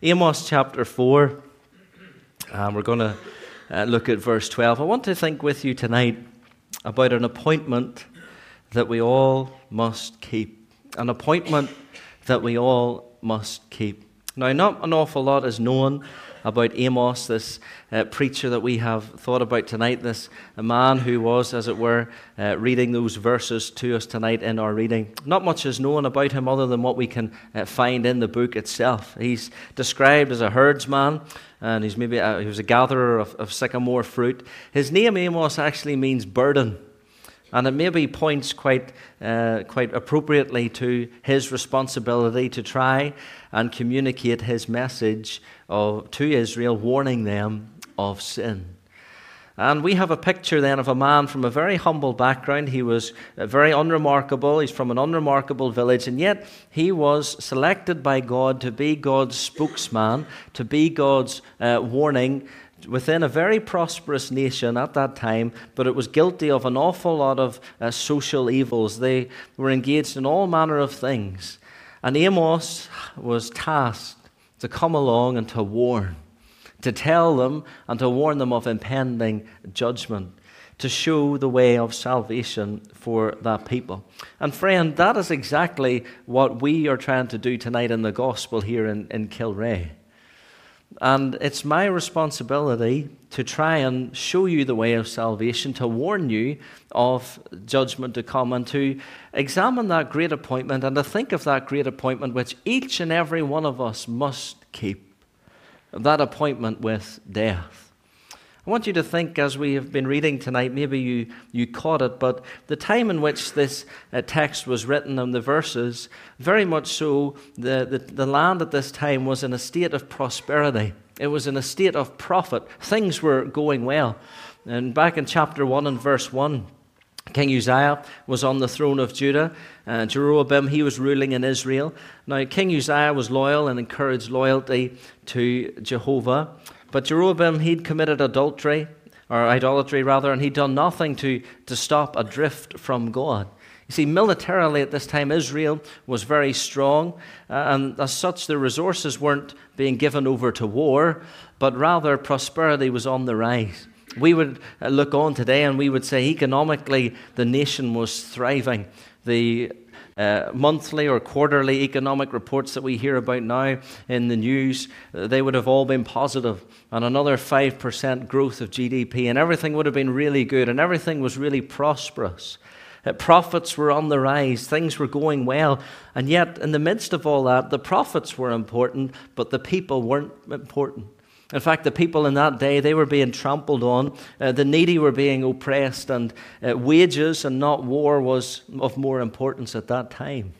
Amos chapter 4, and we're going to uh, look at verse 12. I want to think with you tonight about an appointment that we all must keep. An appointment that we all must keep. Now, not an awful lot is known about Amos, this uh, preacher that we have thought about tonight, this man who was, as it were, uh, reading those verses to us tonight in our reading. Not much is known about him other than what we can uh, find in the book itself. He's described as a herdsman, and he's maybe a, he was a gatherer of, of sycamore fruit. His name Amos actually means burden. And it maybe points quite, uh, quite appropriately to his responsibility to try and communicate his message of, to Israel, warning them of sin. And we have a picture then of a man from a very humble background. He was uh, very unremarkable. He's from an unremarkable village, and yet he was selected by God to be God's spokesman, to be God's uh, warning within a very prosperous nation at that time, but it was guilty of an awful lot of uh, social evils. They were engaged in all manner of things. And Amos was tasked to come along and to warn, to tell them and to warn them of impending judgment, to show the way of salvation for that people. And, friend, that is exactly what we are trying to do tonight in the gospel here in, in Kilrea. And it's my responsibility to try and show you the way of salvation, to warn you of judgment to come, and to examine that great appointment and to think of that great appointment which each and every one of us must keep that appointment with death. I want you to think as we have been reading tonight, maybe you, you caught it, but the time in which this uh, text was written and the verses, very much so, the, the, the land at this time was in a state of prosperity. It was in a state of profit. Things were going well. And back in chapter 1 and verse 1, King Uzziah was on the throne of Judah. Uh, Jeroboam, he was ruling in Israel. Now, King Uzziah was loyal and encouraged loyalty to Jehovah. But Jeroboam, he'd committed adultery, or idolatry rather, and he'd done nothing to, to stop a drift from God. You see, militarily at this time, Israel was very strong, uh, and as such, the resources weren't being given over to war, but rather prosperity was on the rise. We would uh, look on today and we would say economically the nation was thriving. The uh, monthly or quarterly economic reports that we hear about now in the news, uh, they would have all been positive, and another 5% growth of GDP, and everything would have been really good, and everything was really prosperous. Uh, profits were on the rise, things were going well, and yet, in the midst of all that, the profits were important, but the people weren't important. In fact, the people in that day, they were being trampled on. Uh, the needy were being oppressed, and uh, wages and not war was of more importance at that time.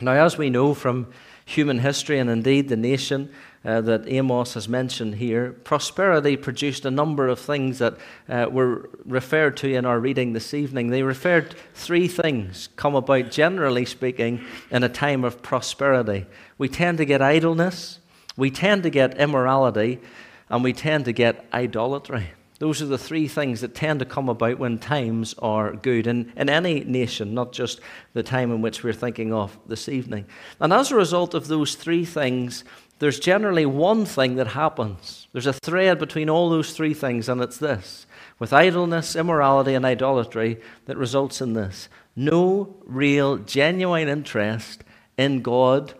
Now, as we know from human history and indeed the nation uh, that Amos has mentioned here, prosperity produced a number of things that uh, were referred to in our reading this evening. They referred three things come about, generally speaking, in a time of prosperity. We tend to get idleness we tend to get immorality and we tend to get idolatry. Those are the three things that tend to come about when times are good in, in any nation, not just the time in which we're thinking of this evening. And as a result of those three things, there's generally one thing that happens. There's a thread between all those three things, and it's this with idleness, immorality, and idolatry that results in this no real, genuine interest in God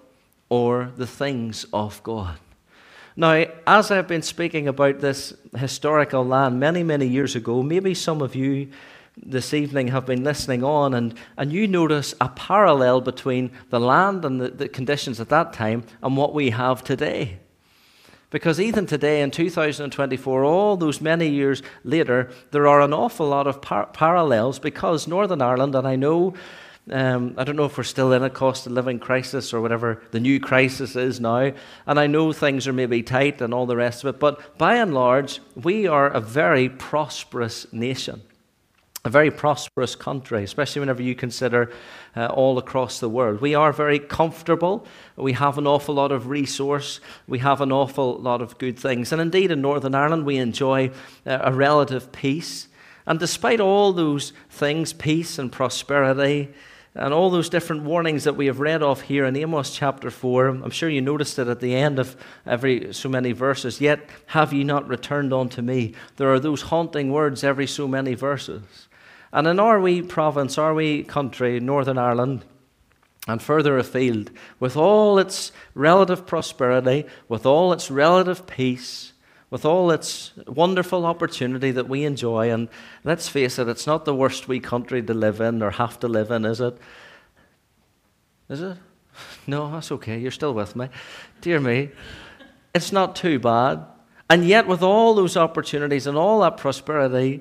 or the things of God. Now, as I've been speaking about this historical land many, many years ago, maybe some of you this evening have been listening on and, and you notice a parallel between the land and the, the conditions at that time and what we have today. Because even today, in 2024, all those many years later, there are an awful lot of par- parallels because Northern Ireland, and I know um, I don't know if we're still in a cost of living crisis or whatever the new crisis is now. And I know things are maybe tight and all the rest of it. But by and large, we are a very prosperous nation, a very prosperous country, especially whenever you consider uh, all across the world. We are very comfortable. We have an awful lot of resource. We have an awful lot of good things. And indeed, in Northern Ireland, we enjoy uh, a relative peace. And despite all those things, peace and prosperity, and all those different warnings that we have read off here in Amos chapter 4. I'm sure you noticed it at the end of every so many verses. Yet have ye not returned unto me. There are those haunting words every so many verses. And in our wee province, our wee country, Northern Ireland, and further afield, with all its relative prosperity, with all its relative peace, with all its wonderful opportunity that we enjoy. And let's face it, it's not the worst wee country to live in or have to live in, is it? Is it? No, that's okay. You're still with me. Dear me, it's not too bad. And yet, with all those opportunities and all that prosperity,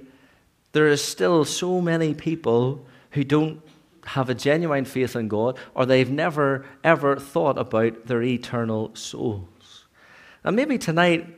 there is still so many people who don't have a genuine faith in God or they've never, ever thought about their eternal souls. And maybe tonight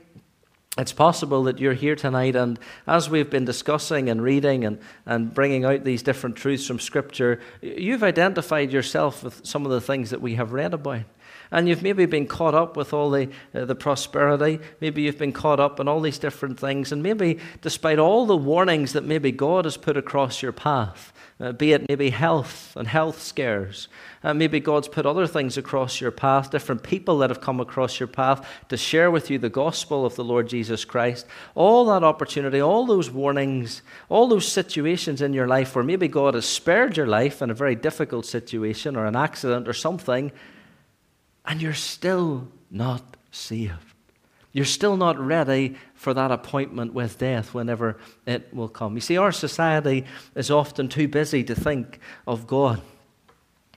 it's possible that you're here tonight, and as we've been discussing and reading and, and bringing out these different truths from Scripture, you've identified yourself with some of the things that we have read about. And you've maybe been caught up with all the, uh, the prosperity. Maybe you've been caught up in all these different things. And maybe, despite all the warnings that maybe God has put across your path, uh, be it maybe health and health scares. Uh, maybe God's put other things across your path, different people that have come across your path to share with you the gospel of the Lord Jesus Christ. All that opportunity, all those warnings, all those situations in your life where maybe God has spared your life in a very difficult situation or an accident or something, and you're still not saved. You're still not ready for that appointment with death whenever it will come. You see, our society is often too busy to think of God.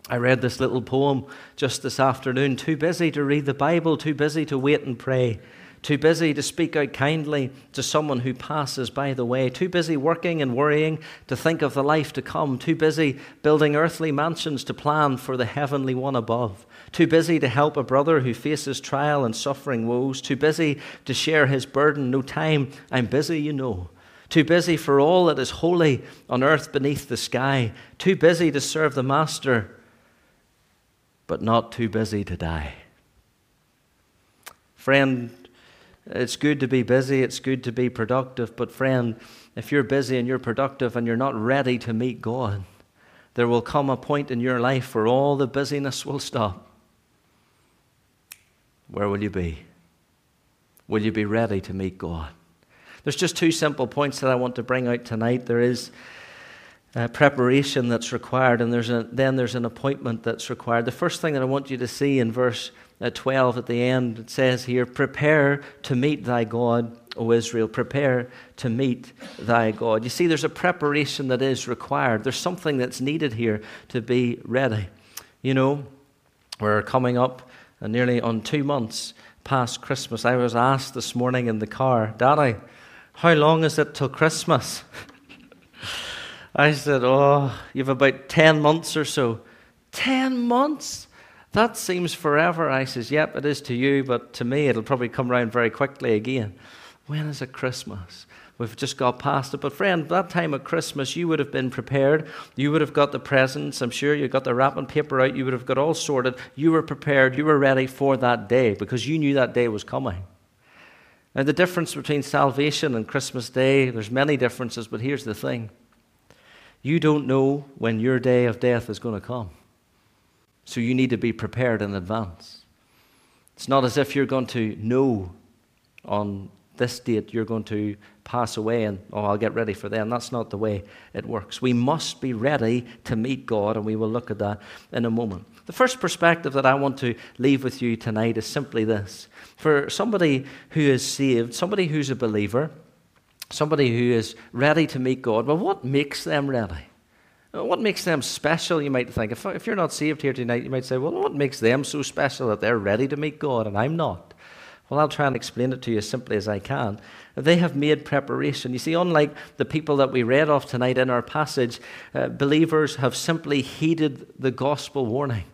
I read this little poem just this afternoon. Too busy to read the Bible, too busy to wait and pray, too busy to speak out kindly to someone who passes by the way, too busy working and worrying to think of the life to come, too busy building earthly mansions to plan for the heavenly one above. Too busy to help a brother who faces trial and suffering woes. Too busy to share his burden. No time. I'm busy, you know. Too busy for all that is holy on earth beneath the sky. Too busy to serve the Master, but not too busy to die. Friend, it's good to be busy, it's good to be productive, but friend, if you're busy and you're productive and you're not ready to meet God, there will come a point in your life where all the busyness will stop where will you be? Will you be ready to meet God? There's just two simple points that I want to bring out tonight. There is preparation that's required, and there's a, then there's an appointment that's required. The first thing that I want you to see in verse 12 at the end, it says here, Prepare to meet thy God, O Israel. Prepare to meet thy God. You see, there's a preparation that is required. There's something that's needed here to be ready. You know, we're coming up and nearly on two months past Christmas. I was asked this morning in the car, Daddy, how long is it till Christmas? I said, Oh, you've about 10 months or so. 10 months? That seems forever. I says, Yep, it is to you, but to me, it'll probably come around very quickly again. When is it Christmas? We've just got past it. But, friend, that time of Christmas, you would have been prepared. You would have got the presents. I'm sure you got the wrapping paper out. You would have got all sorted. You were prepared. You were ready for that day because you knew that day was coming. Now, the difference between salvation and Christmas Day, there's many differences, but here's the thing you don't know when your day of death is going to come. So you need to be prepared in advance. It's not as if you're going to know on this date you're going to pass away and, oh, I'll get ready for them. That's not the way it works. We must be ready to meet God, and we will look at that in a moment. The first perspective that I want to leave with you tonight is simply this. For somebody who is saved, somebody who's a believer, somebody who is ready to meet God, well, what makes them ready? What makes them special, you might think? If, if you're not saved here tonight, you might say, well, what makes them so special that they're ready to meet God and I'm not? Well, I'll try and explain it to you as simply as I can. They have made preparation. You see, unlike the people that we read off tonight in our passage, uh, believers have simply heeded the gospel warning.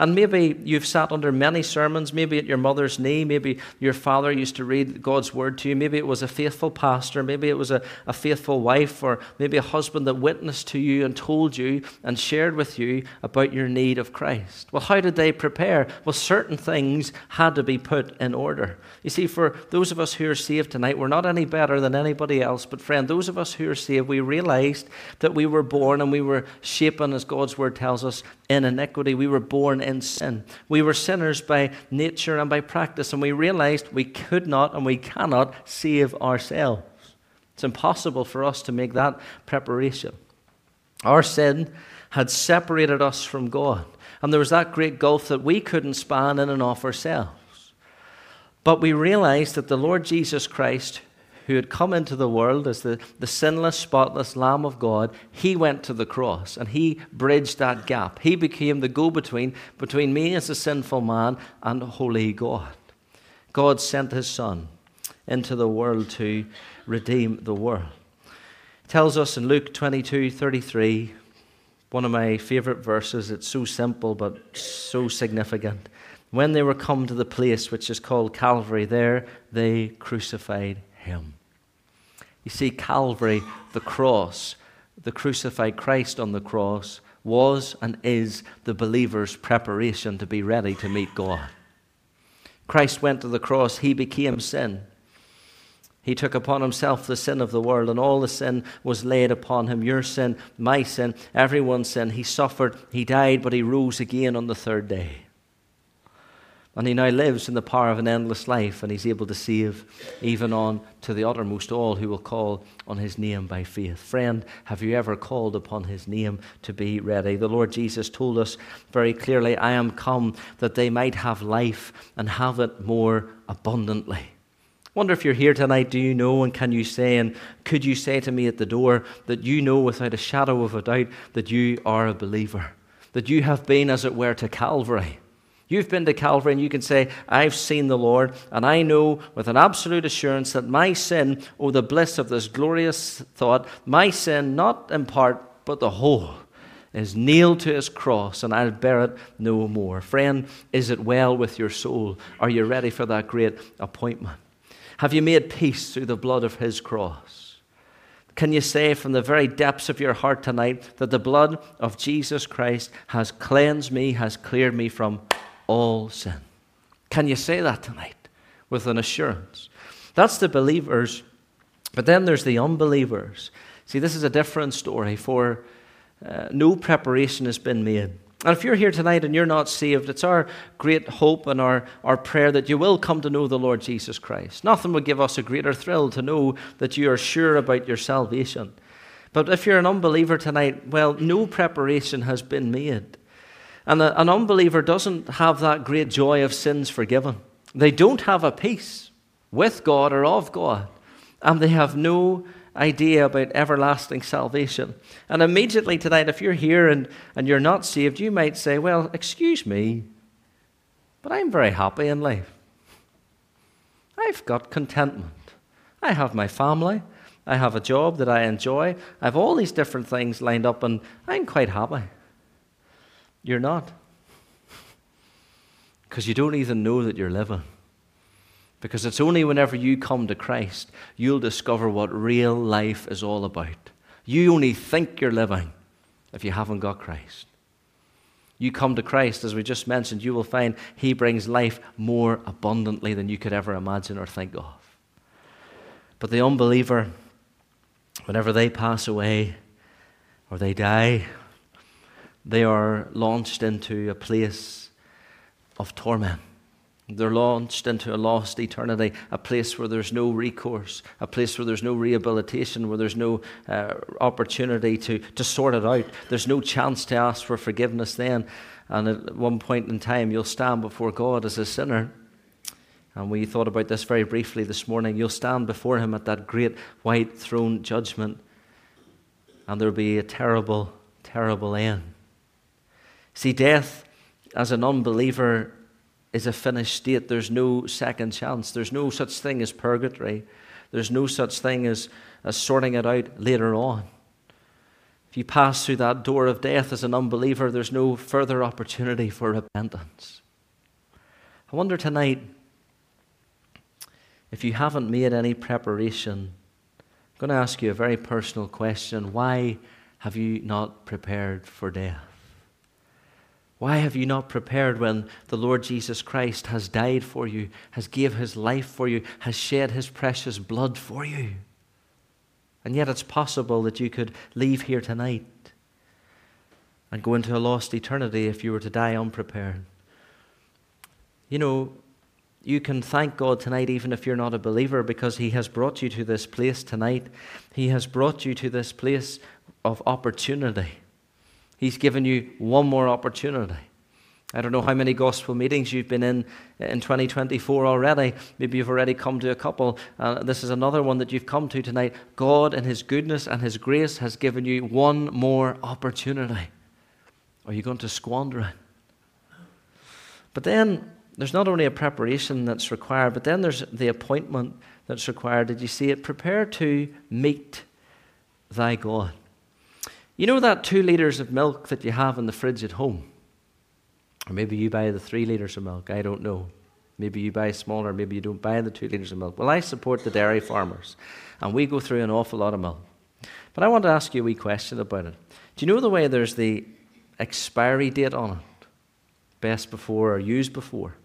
And maybe you've sat under many sermons, maybe at your mother's knee, maybe your father used to read God's word to you, maybe it was a faithful pastor, maybe it was a, a faithful wife, or maybe a husband that witnessed to you and told you and shared with you about your need of Christ. Well, how did they prepare? Well, certain things had to be put in order. You see, for those of us who are saved tonight, we're not any better than anybody else, but friend, those of us who are saved, we realized that we were born and we were shapen, as God's word tells us, in iniquity. We were born in sin. We were sinners by nature and by practice, and we realized we could not and we cannot save ourselves. It's impossible for us to make that preparation. Our sin had separated us from God, and there was that great gulf that we couldn't span in and of ourselves. But we realized that the Lord Jesus Christ, who had come into the world as the, the sinless, spotless Lamb of God, he went to the cross and he bridged that gap. He became the go between between me as a sinful man and holy God. God sent his Son into the world to redeem the world. He tells us in Luke 22 33, one of my favorite verses. It's so simple but so significant. When they were come to the place which is called Calvary, there they crucified him. You see, Calvary, the cross, the crucified Christ on the cross, was and is the believer's preparation to be ready to meet God. Christ went to the cross, he became sin. He took upon himself the sin of the world, and all the sin was laid upon him your sin, my sin, everyone's sin. He suffered, he died, but he rose again on the third day. And he now lives in the power of an endless life, and he's able to save even on to the uttermost all who will call on his name by faith. Friend, have you ever called upon his name to be ready? The Lord Jesus told us very clearly, I am come that they might have life and have it more abundantly. Wonder if you're here tonight, do you know and can you say, and could you say to me at the door that you know without a shadow of a doubt that you are a believer? That you have been, as it were, to Calvary You've been to Calvary and you can say, I've seen the Lord, and I know with an absolute assurance that my sin, oh, the bliss of this glorious thought, my sin, not in part, but the whole, is nailed to his cross, and I'll bear it no more. Friend, is it well with your soul? Are you ready for that great appointment? Have you made peace through the blood of his cross? Can you say from the very depths of your heart tonight that the blood of Jesus Christ has cleansed me, has cleared me from all sin. Can you say that tonight with an assurance? That's the believers. But then there's the unbelievers. See, this is a different story, for uh, no preparation has been made. And if you're here tonight and you're not saved, it's our great hope and our, our prayer that you will come to know the Lord Jesus Christ. Nothing would give us a greater thrill to know that you are sure about your salvation. But if you're an unbeliever tonight, well, no preparation has been made. And an unbeliever doesn't have that great joy of sins forgiven. They don't have a peace with God or of God. And they have no idea about everlasting salvation. And immediately tonight, if you're here and, and you're not saved, you might say, Well, excuse me, but I'm very happy in life. I've got contentment. I have my family. I have a job that I enjoy. I have all these different things lined up, and I'm quite happy. You're not. Because you don't even know that you're living. Because it's only whenever you come to Christ you'll discover what real life is all about. You only think you're living if you haven't got Christ. You come to Christ, as we just mentioned, you will find He brings life more abundantly than you could ever imagine or think of. But the unbeliever, whenever they pass away or they die they are launched into a place of torment. They're launched into a lost eternity, a place where there's no recourse, a place where there's no rehabilitation, where there's no uh, opportunity to, to sort it out. There's no chance to ask for forgiveness then. And at one point in time, you'll stand before God as a sinner. And we thought about this very briefly this morning. You'll stand before Him at that great white throne judgment, and there'll be a terrible, terrible end. See, death as an unbeliever is a finished state. There's no second chance. There's no such thing as purgatory. There's no such thing as, as sorting it out later on. If you pass through that door of death as an unbeliever, there's no further opportunity for repentance. I wonder tonight if you haven't made any preparation. I'm going to ask you a very personal question. Why have you not prepared for death? Why have you not prepared when the Lord Jesus Christ has died for you, has gave his life for you, has shed his precious blood for you? And yet it's possible that you could leave here tonight and go into a lost eternity if you were to die unprepared. You know, you can thank God tonight, even if you're not a believer, because He has brought you to this place tonight. He has brought you to this place of opportunity. He's given you one more opportunity. I don't know how many gospel meetings you've been in in 2024 already. Maybe you've already come to a couple. Uh, this is another one that you've come to tonight. God, in His goodness and His grace, has given you one more opportunity. Are you going to squander it? But then there's not only a preparation that's required, but then there's the appointment that's required. Did you see it? Prepare to meet thy God. You know that two litres of milk that you have in the fridge at home? Or maybe you buy the three litres of milk. I don't know. Maybe you buy smaller, maybe you don't buy the two litres of milk. Well, I support the dairy farmers, and we go through an awful lot of milk. But I want to ask you a wee question about it. Do you know the way there's the expiry date on it? Best before or used before?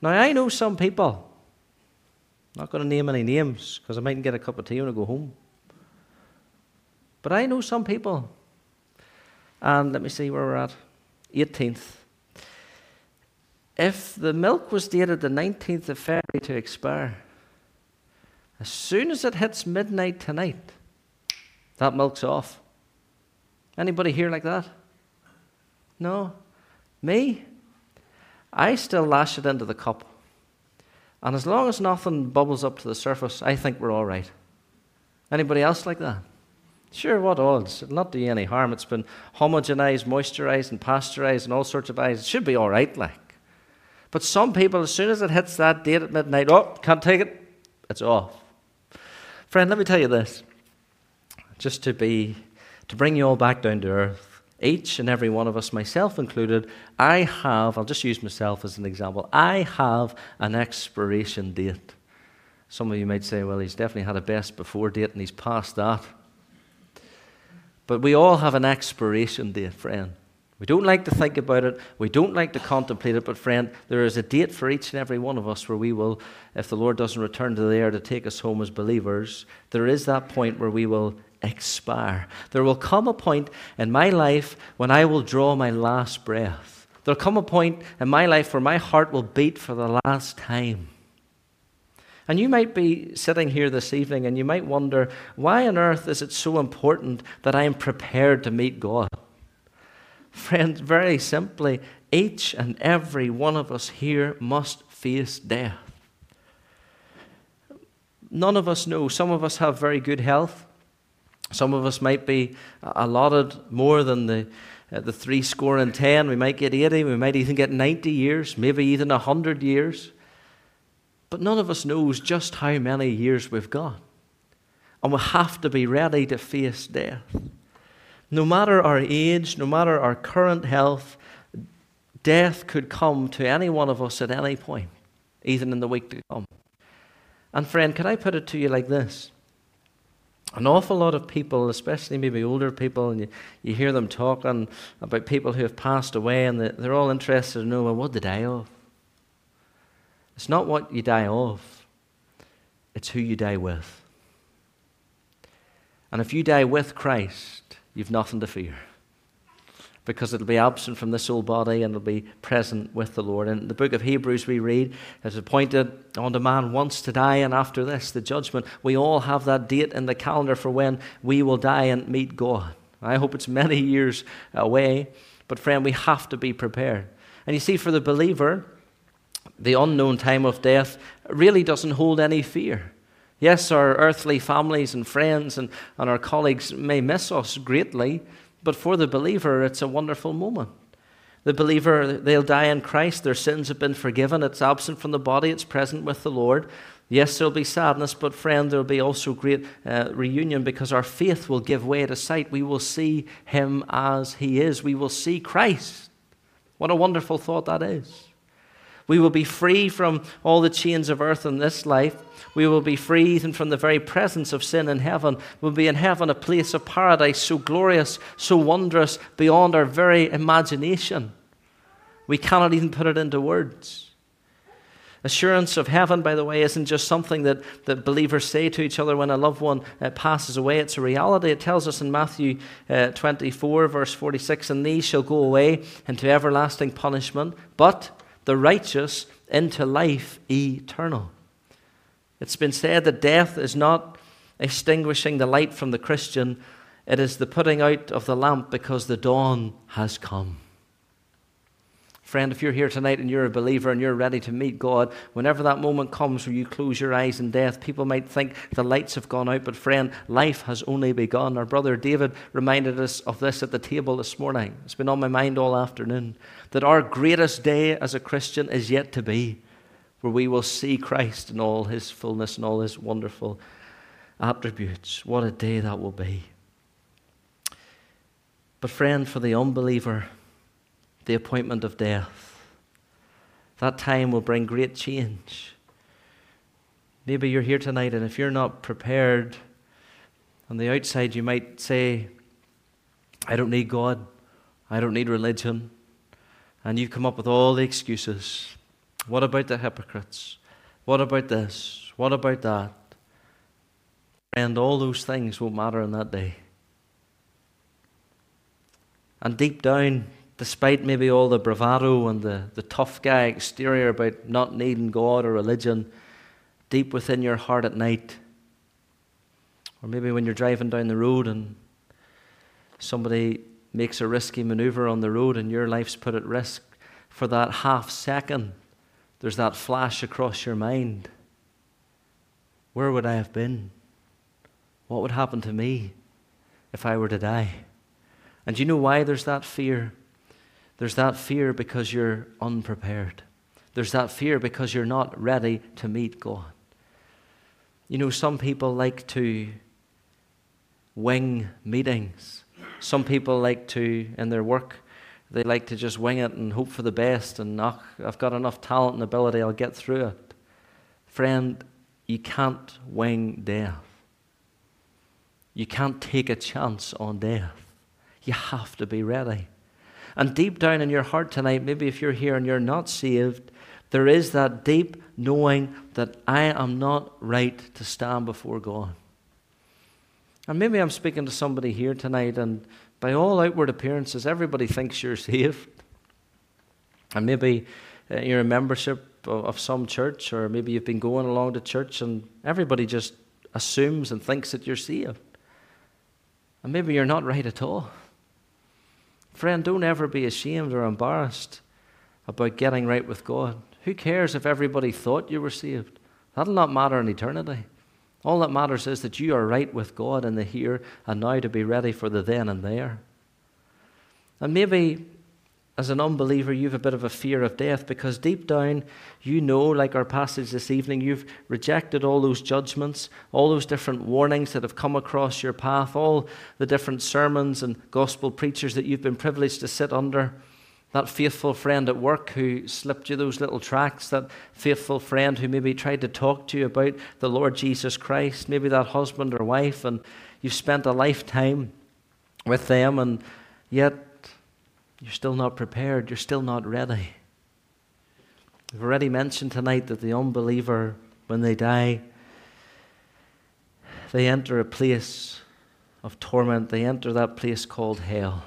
Now, I know some people, I'm not going to name any names because I mightn't get a cup of tea when I go home. But I know some people, and let me see where we're at 18th if the milk was dated the 19th of February to expire, as soon as it hits midnight tonight, that milk's off. Anybody here like that? No? Me? I still lash it into the cup. And as long as nothing bubbles up to the surface, I think we're all right. Anybody else like that? Sure, what odds? It'll not do you any harm. It's been homogenized, moisturized, and pasteurized, and all sorts of eyes. It should be all right, like. But some people, as soon as it hits that date at midnight, oh, can't take it, it's off. Friend, let me tell you this, just to be, to bring you all back down to earth. Each and every one of us, myself included, I have, I'll just use myself as an example, I have an expiration date. Some of you might say, well, he's definitely had a best before date and he's past that. But we all have an expiration date, friend. We don't like to think about it. We don't like to contemplate it. But, friend, there is a date for each and every one of us where we will, if the Lord doesn't return to the air to take us home as believers, there is that point where we will expire. There will come a point in my life when I will draw my last breath. There'll come a point in my life where my heart will beat for the last time. And you might be sitting here this evening and you might wonder, why on earth is it so important that I am prepared to meet God? Friends, very simply, each and every one of us here must face death. None of us know. Some of us have very good health. Some of us might be allotted more than the, uh, the three score and ten. We might get 80. We might even get 90 years, maybe even 100 years. But none of us knows just how many years we've got. And we have to be ready to face death. No matter our age, no matter our current health, death could come to any one of us at any point, even in the week to come. And, friend, can I put it to you like this? An awful lot of people, especially maybe older people, and you, you hear them talking about people who have passed away, and they're all interested to know, well, what did die of? It's not what you die of, it's who you die with. And if you die with Christ, you've nothing to fear. Because it'll be absent from this old body and it'll be present with the Lord. In the book of Hebrews, we read, it's appointed unto man once to die, and after this, the judgment. We all have that date in the calendar for when we will die and meet God. I hope it's many years away, but friend, we have to be prepared. And you see, for the believer, the unknown time of death really doesn't hold any fear. Yes, our earthly families and friends and, and our colleagues may miss us greatly, but for the believer, it's a wonderful moment. The believer, they'll die in Christ, their sins have been forgiven, it's absent from the body, it's present with the Lord. Yes, there'll be sadness, but friend, there'll be also great uh, reunion because our faith will give way to sight. We will see him as he is. We will see Christ. What a wonderful thought that is. We will be free from all the chains of earth in this life. We will be free even from the very presence of sin in heaven. We'll be in heaven, a place of paradise so glorious, so wondrous, beyond our very imagination. We cannot even put it into words. Assurance of heaven, by the way, isn't just something that, that believers say to each other when a loved one uh, passes away. It's a reality. It tells us in Matthew uh, 24, verse 46 And these shall go away into everlasting punishment, but the righteous into life eternal. It's been said that death is not extinguishing the light from the Christian, it is the putting out of the lamp because the dawn has come. Friend, if you're here tonight and you're a believer and you're ready to meet God, whenever that moment comes where you close your eyes in death, people might think the lights have gone out, but friend, life has only begun. Our brother David reminded us of this at the table this morning. It's been on my mind all afternoon that our greatest day as a Christian is yet to be, where we will see Christ in all his fullness and all his wonderful attributes. What a day that will be. But, friend, for the unbeliever, the appointment of death. That time will bring great change. Maybe you're here tonight, and if you're not prepared, on the outside you might say, I don't need God, I don't need religion. And you've come up with all the excuses. What about the hypocrites? What about this? What about that? And all those things won't matter on that day. And deep down, despite maybe all the bravado and the, the tough guy exterior about not needing God or religion, deep within your heart at night, or maybe when you're driving down the road and somebody makes a risky maneuver on the road and your life's put at risk, for that half second, there's that flash across your mind. Where would I have been? What would happen to me if I were to die? And do you know why there's that fear? There's that fear because you're unprepared. There's that fear because you're not ready to meet God. You know, some people like to wing meetings. Some people like to, in their work, they like to just wing it and hope for the best and, oh, I've got enough talent and ability, I'll get through it. Friend, you can't wing death. You can't take a chance on death. You have to be ready. And deep down in your heart tonight, maybe if you're here and you're not saved, there is that deep knowing that I am not right to stand before God. And maybe I'm speaking to somebody here tonight, and by all outward appearances, everybody thinks you're saved. And maybe uh, you're a membership of, of some church, or maybe you've been going along to church, and everybody just assumes and thinks that you're saved. And maybe you're not right at all. Friend, don't ever be ashamed or embarrassed about getting right with God. Who cares if everybody thought you were saved? That'll not matter in eternity. All that matters is that you are right with God in the here and now to be ready for the then and there. And maybe as an unbeliever, you have a bit of a fear of death because deep down, you know, like our passage this evening, you've rejected all those judgments, all those different warnings that have come across your path, all the different sermons and gospel preachers that you've been privileged to sit under. That faithful friend at work who slipped you those little tracts, that faithful friend who maybe tried to talk to you about the Lord Jesus Christ, maybe that husband or wife, and you've spent a lifetime with them, and yet you're still not prepared. You're still not ready. We've already mentioned tonight that the unbeliever, when they die, they enter a place of torment. They enter that place called hell.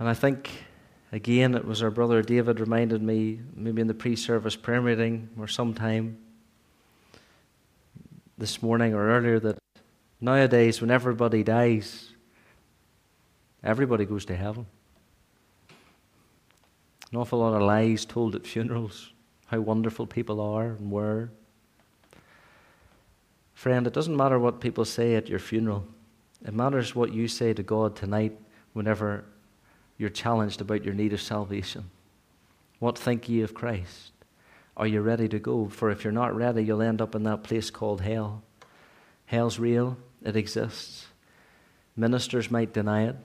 And I think, again, it was our brother David reminded me, maybe in the pre service prayer meeting or sometime this morning or earlier, that nowadays, when everybody dies, Everybody goes to heaven. An awful lot of lies told at funerals, how wonderful people are and were. Friend, it doesn't matter what people say at your funeral. It matters what you say to God tonight whenever you're challenged about your need of salvation. What think ye of Christ? Are you ready to go? For if you're not ready, you'll end up in that place called hell. Hell's real, it exists. Ministers might deny it,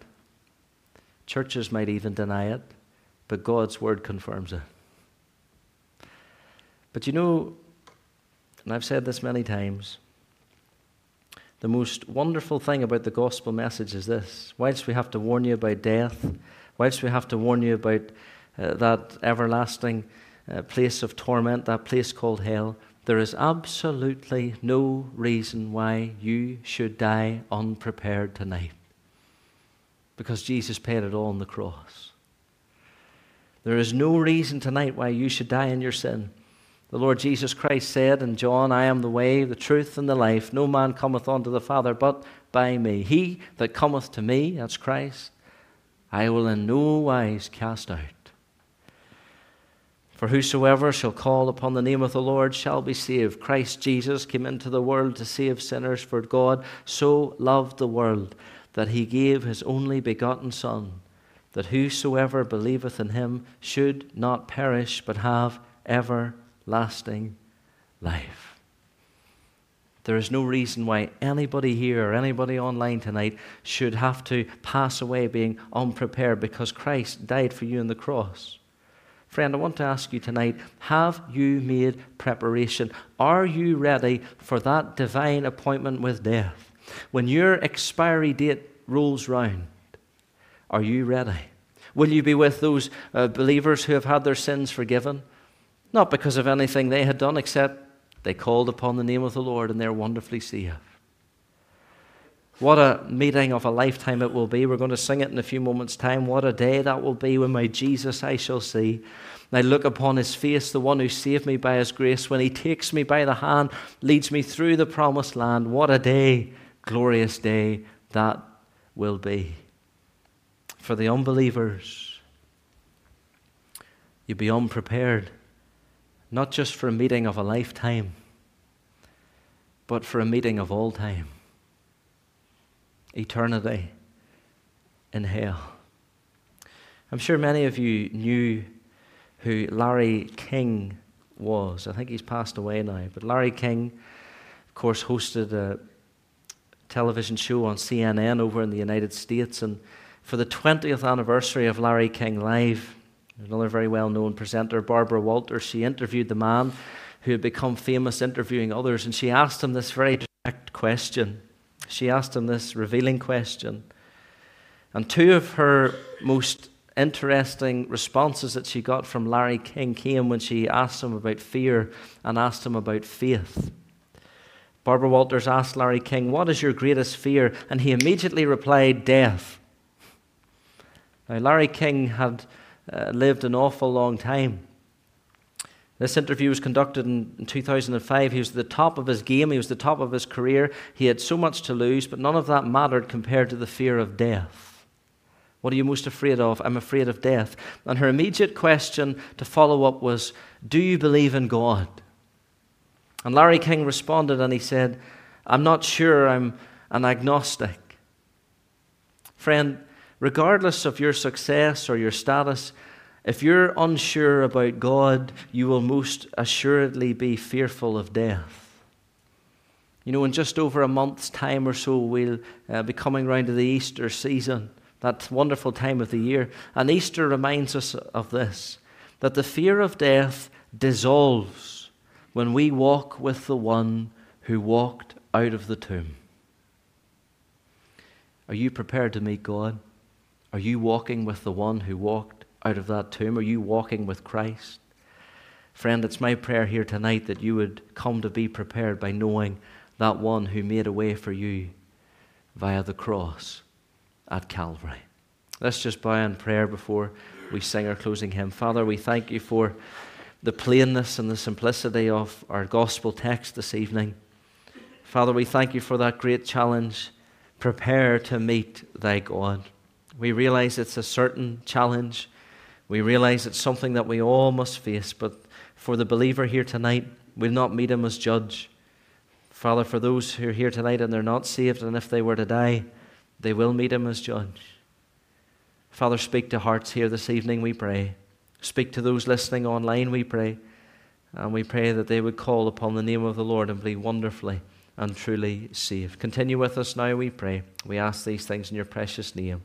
churches might even deny it, but God's word confirms it. But you know, and I've said this many times, the most wonderful thing about the gospel message is this whilst we have to warn you about death, whilst we have to warn you about uh, that everlasting uh, place of torment, that place called hell, there is absolutely no reason why you should die unprepared tonight. Because Jesus paid it all on the cross. There is no reason tonight why you should die in your sin. The Lord Jesus Christ said in John, I am the way, the truth, and the life. No man cometh unto the Father but by me. He that cometh to me, that's Christ, I will in no wise cast out. For whosoever shall call upon the name of the Lord shall be saved. Christ Jesus came into the world to save sinners, for God so loved the world that he gave his only begotten Son, that whosoever believeth in him should not perish, but have everlasting life. There is no reason why anybody here or anybody online tonight should have to pass away being unprepared because Christ died for you on the cross. Friend, I want to ask you tonight have you made preparation? Are you ready for that divine appointment with death? When your expiry date rolls round, are you ready? Will you be with those uh, believers who have had their sins forgiven? Not because of anything they had done, except they called upon the name of the Lord and they're wonderfully saved. What a meeting of a lifetime it will be. We're going to sing it in a few moments' time. What a day that will be when my Jesus I shall see. And I look upon his face, the one who saved me by his grace, when he takes me by the hand, leads me through the promised land. What a day, glorious day that will be. For the unbelievers, you'll be unprepared, not just for a meeting of a lifetime, but for a meeting of all time eternity in hell. I'm sure many of you knew who Larry King was. I think he's passed away now. But Larry King, of course, hosted a television show on CNN over in the United States. And for the 20th anniversary of Larry King Live, another very well known presenter, Barbara Walters, she interviewed the man who had become famous interviewing others. And she asked him this very direct question she asked him this revealing question. And two of her most interesting responses that she got from Larry King came when she asked him about fear and asked him about faith. Barbara Walters asked Larry King, What is your greatest fear? And he immediately replied, Death. Now, Larry King had uh, lived an awful long time. This interview was conducted in 2005. He was at the top of his game, he was the top of his career. He had so much to lose, but none of that mattered compared to the fear of death. What are you most afraid of? I'm afraid of death. And her immediate question to follow up was Do you believe in God? And Larry King responded and he said, I'm not sure, I'm an agnostic. Friend, regardless of your success or your status, if you're unsure about God, you will most assuredly be fearful of death. You know, in just over a month's time or so, we'll uh, be coming round to the Easter season, that wonderful time of the year. And Easter reminds us of this that the fear of death dissolves when we walk with the one who walked out of the tomb. Are you prepared to meet God? Are you walking with the one who walked out of that tomb? Are you walking with Christ? Friend, it's my prayer here tonight that you would come to be prepared by knowing that one who made a way for you via the cross at Calvary. Let's just bow in prayer before we sing our closing hymn. Father, we thank you for the plainness and the simplicity of our gospel text this evening. Father, we thank you for that great challenge. Prepare to meet thy God. We realize it's a certain challenge we realize it's something that we all must face, but for the believer here tonight, we'll not meet him as judge. Father, for those who are here tonight and they're not saved, and if they were to die, they will meet him as judge. Father, speak to hearts here this evening, we pray. Speak to those listening online, we pray. And we pray that they would call upon the name of the Lord and be wonderfully and truly saved. Continue with us now, we pray. We ask these things in your precious name.